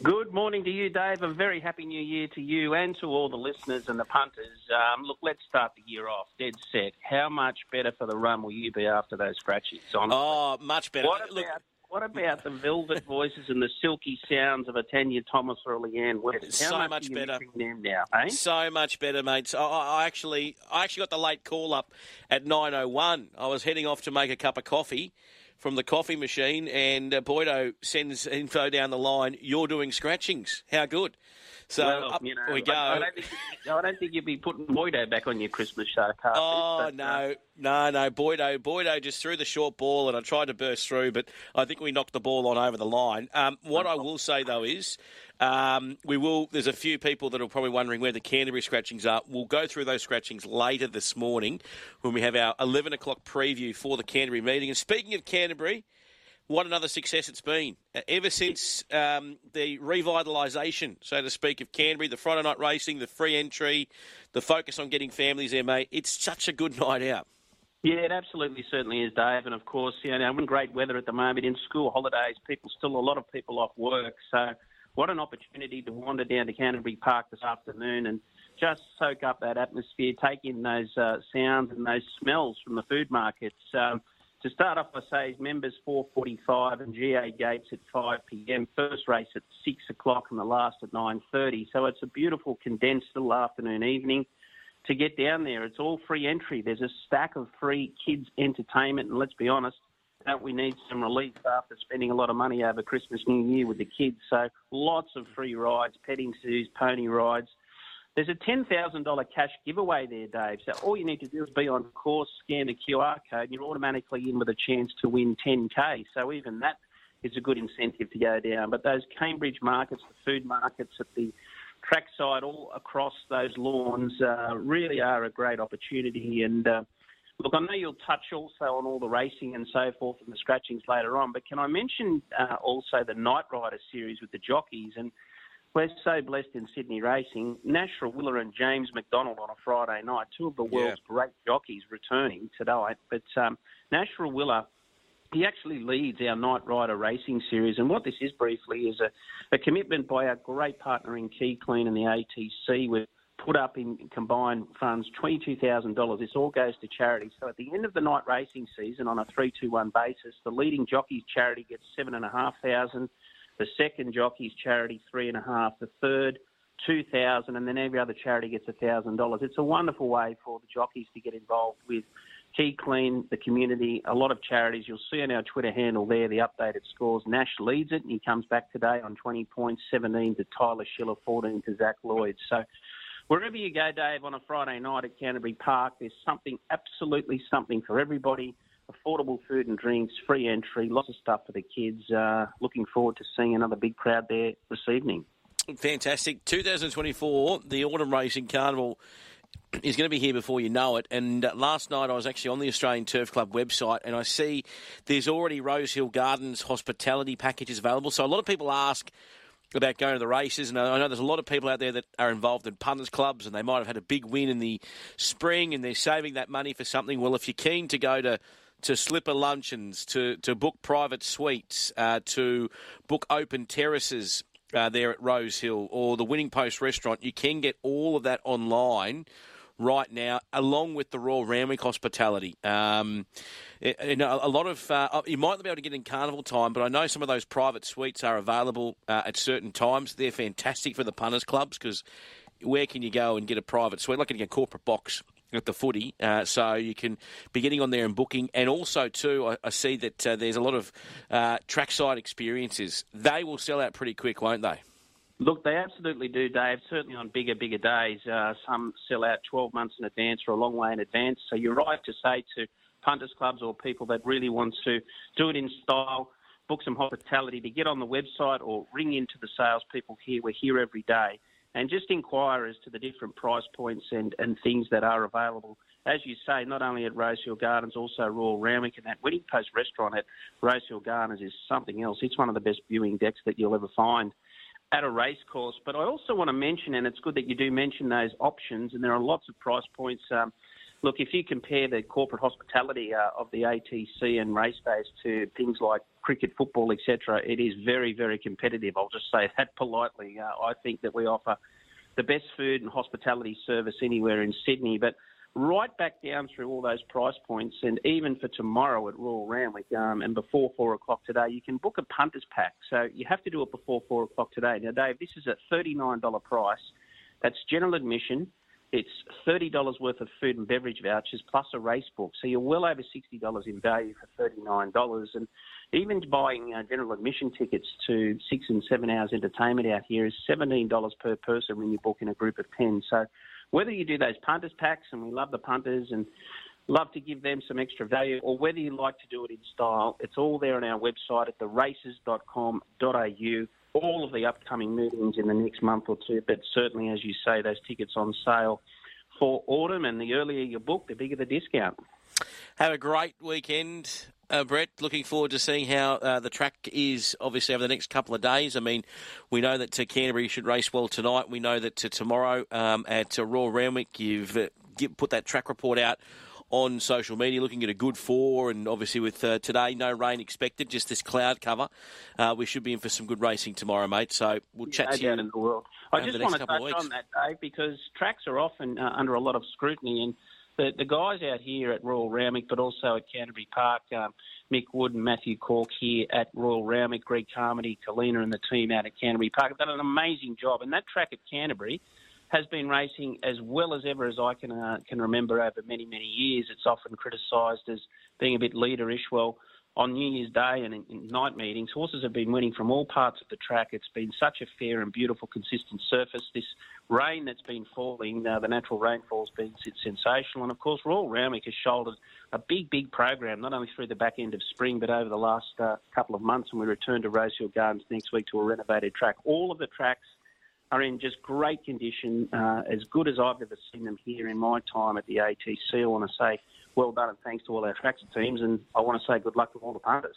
Good morning to you, Dave. A very happy new year to you and to all the listeners and the punters. Um, look, let's start the year off dead set. How much better for the run will you be after those scratches? Honestly? Oh, much better. What about, Look, what about the velvet voices and the silky sounds of a Tanya Thomas or a Leanne West? How So much, much better. them now, eh? So much better, mate. So I, I actually, I actually got the late call up at nine oh one. I was heading off to make a cup of coffee from the coffee machine, and uh, Boydo sends info down the line. You're doing scratchings. How good? So well, up you know, we go. I, I, don't think, I don't think you'd be putting Boydo back on your Christmas show card. Oh but, uh, no, no, no! Boydo, Boydo just threw the short ball, and I tried to burst through, but I think we knocked the ball on over the line. Um, what I will say though is, um, we will. There's a few people that are probably wondering where the Canterbury scratchings are. We'll go through those scratchings later this morning when we have our 11 o'clock preview for the Canterbury meeting. And speaking of Canterbury. What another success it's been. Uh, Ever since um, the revitalisation, so to speak, of Canterbury, the Friday night racing, the free entry, the focus on getting families there, mate, it's such a good night out. Yeah, it absolutely certainly is, Dave. And of course, you know, in great weather at the moment, in school holidays, people still a lot of people off work. So, what an opportunity to wander down to Canterbury Park this afternoon and just soak up that atmosphere, take in those uh, sounds and those smells from the food markets. Um, to start off, I say members 4:45 and GA gates at 5 p.m. First race at 6 o'clock and the last at 9:30. So it's a beautiful condensed little afternoon evening to get down there. It's all free entry. There's a stack of free kids entertainment, and let's be honest, don't we need some relief after spending a lot of money over Christmas, New Year with the kids? So lots of free rides, petting zoos, pony rides. There's a $10,000 cash giveaway there, Dave. So all you need to do is be on course, scan the QR code, and you're automatically in with a chance to win 10K. So even that is a good incentive to go down. But those Cambridge markets, the food markets at the trackside all across those lawns uh, really are a great opportunity. And uh, look, I know you'll touch also on all the racing and so forth and the scratchings later on, but can I mention uh, also the Night Rider series with the jockeys? And we're so blessed in Sydney racing. Nash Rawiller and James McDonald on a Friday night, two of the world's great jockeys returning tonight. But um, Nash Rawiller, he actually leads our Night Rider racing series. And what this is briefly is a, a commitment by our great partner in Key Clean and the ATC. We've put up in combined funds $22,000. This all goes to charity. So at the end of the night racing season on a 3-2-1 basis, the leading jockeys charity gets 7500 the second jockey's charity three and a half, the third two thousand, and then every other charity gets a thousand dollars. It's a wonderful way for the jockeys to get involved with Key Clean, the community, a lot of charities. You'll see on our Twitter handle there the updated scores. Nash leads it, and he comes back today on 20 points, 17 to Tyler Schiller, 14 to Zac Lloyd. So wherever you go, Dave, on a Friday night at Canterbury Park, there's something, absolutely something for everybody affordable food and drinks, free entry, lots of stuff for the kids. Uh, looking forward to seeing another big crowd there this evening. Fantastic. 2024, the Autumn Racing Carnival is going to be here before you know it. And uh, last night I was actually on the Australian Turf Club website and I see there's already Rosehill Gardens hospitality packages available. So a lot of people ask about going to the races, and I know there's a lot of people out there that are involved in punters clubs, and they might have had a big win in the spring, and they're saving that money for something. Well, if you're keen to go to to slipper luncheons, to, to book private suites, uh, to book open terraces uh, there at Rosehill or the Winning Post restaurant, you can get all of that online right now, along with the Royal Randwick Hospitality. Um, you know, a lot of uh, you might not be able to get in carnival time, but I know some of those private suites are available uh, at certain times. They're fantastic for the punters clubs because where can you go and get a private suite? Like getting a corporate box at the footy, uh, so you can be getting on there and booking. And also, too, I, I see that uh, there's a lot of uh, trackside experiences. They will sell out pretty quick, won't they? Look, they absolutely do, Dave. Certainly on bigger, bigger days, uh, some sell out 12 months in advance or a long way in advance. So you're right to say to punters clubs or people that really want to do it in style, book some hospitality to get on the website or ring into the salespeople here. We're here every day and just inquire as to the different price points and, and things that are available. As you say, not only at Rosehill Gardens, also Royal Randwick and that Winning Post restaurant at Rosehill Gardens is something else. It's one of the best viewing decks that you'll ever find at a racecourse. But I also want to mention, and it's good that you do mention those options, and there are lots of price points. Um, look, if you compare the corporate hospitality uh, of the ATC and race days to things like cricket, football, etc., it is very, very competitive. I'll just say that politely. Uh, I think that we offer the best food and hospitality service anywhere in Sydney, but right back down through all those price points, and even for tomorrow at Royal Randwick um, and before four o'clock today, you can book a punters pack. So you have to do it before four o'clock today. Now, Dave, this is a thirty-nine dollar price. That's general admission it's $30 worth of food and beverage vouchers plus a race book. So you're well over $60 in value for $39. And even buying uh, general admission tickets to six and seven hours entertainment out here is $17 per person when you book in a group of 10. So whether you do those punters packs, and we love the punters and love to give them some extra value, or whether you like to do it in style, it's all there on our website at theraces.com.au all of the upcoming meetings in the next month or two, but certainly, as you say, those tickets on sale for autumn, and the earlier you book, the bigger the discount. Have a great weekend. Uh, Brett, looking forward to seeing how uh, the track is obviously over the next couple of days. I mean, we know that uh, Canterbury should race well tonight. We know that tomorrow um, at Royal Randwick, you've uh, put that track report out on social media, looking at a good four, and obviously with uh, today no rain expected, just this cloud cover, uh, we should be in for some good racing tomorrow, mate. So we'll chat yeah, to you in the world. I just want to touch on that, Dave, because tracks are often uh, under a lot of scrutiny, and the, the guys out here at Royal Randwick, but also at Canterbury Park, um, Mick Wood and Matthew Cork here at Royal Randwick, Greg Carmody, Kalina and the team out at Canterbury Park have done an amazing job. And that track at Canterbury has been racing as well as ever as I can uh, can remember over many many years. It's often criticised as being a bit leaderish. Well, on New Year's Day and in, in, night meetings, horses have been winning from all parts of the track. It's been such a fair and beautiful, consistent surface. This rain that's been falling, uh, the natural rainfall's been sensational, and of course, Royal Randwick has shouldered a big, big program not only through the back end of spring but over the last uh, couple of months. And we return to Rosehill Gardens next week to a renovated track. All of the tracks are in just great condition, uh, as good as I've ever seen them here in my time at the ATC. I want to say well done and thanks to all our tracks teams, and I want to say good luck to all the punters.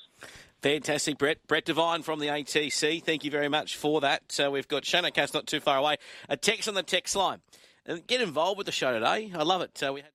Fantastic, Brett. Brett de Vine from the ATC. Thank you very much for that. Uh, we've got Shannon Cass not too far away. A text on the text line. And get involved with the show today. I love it. Uh, we had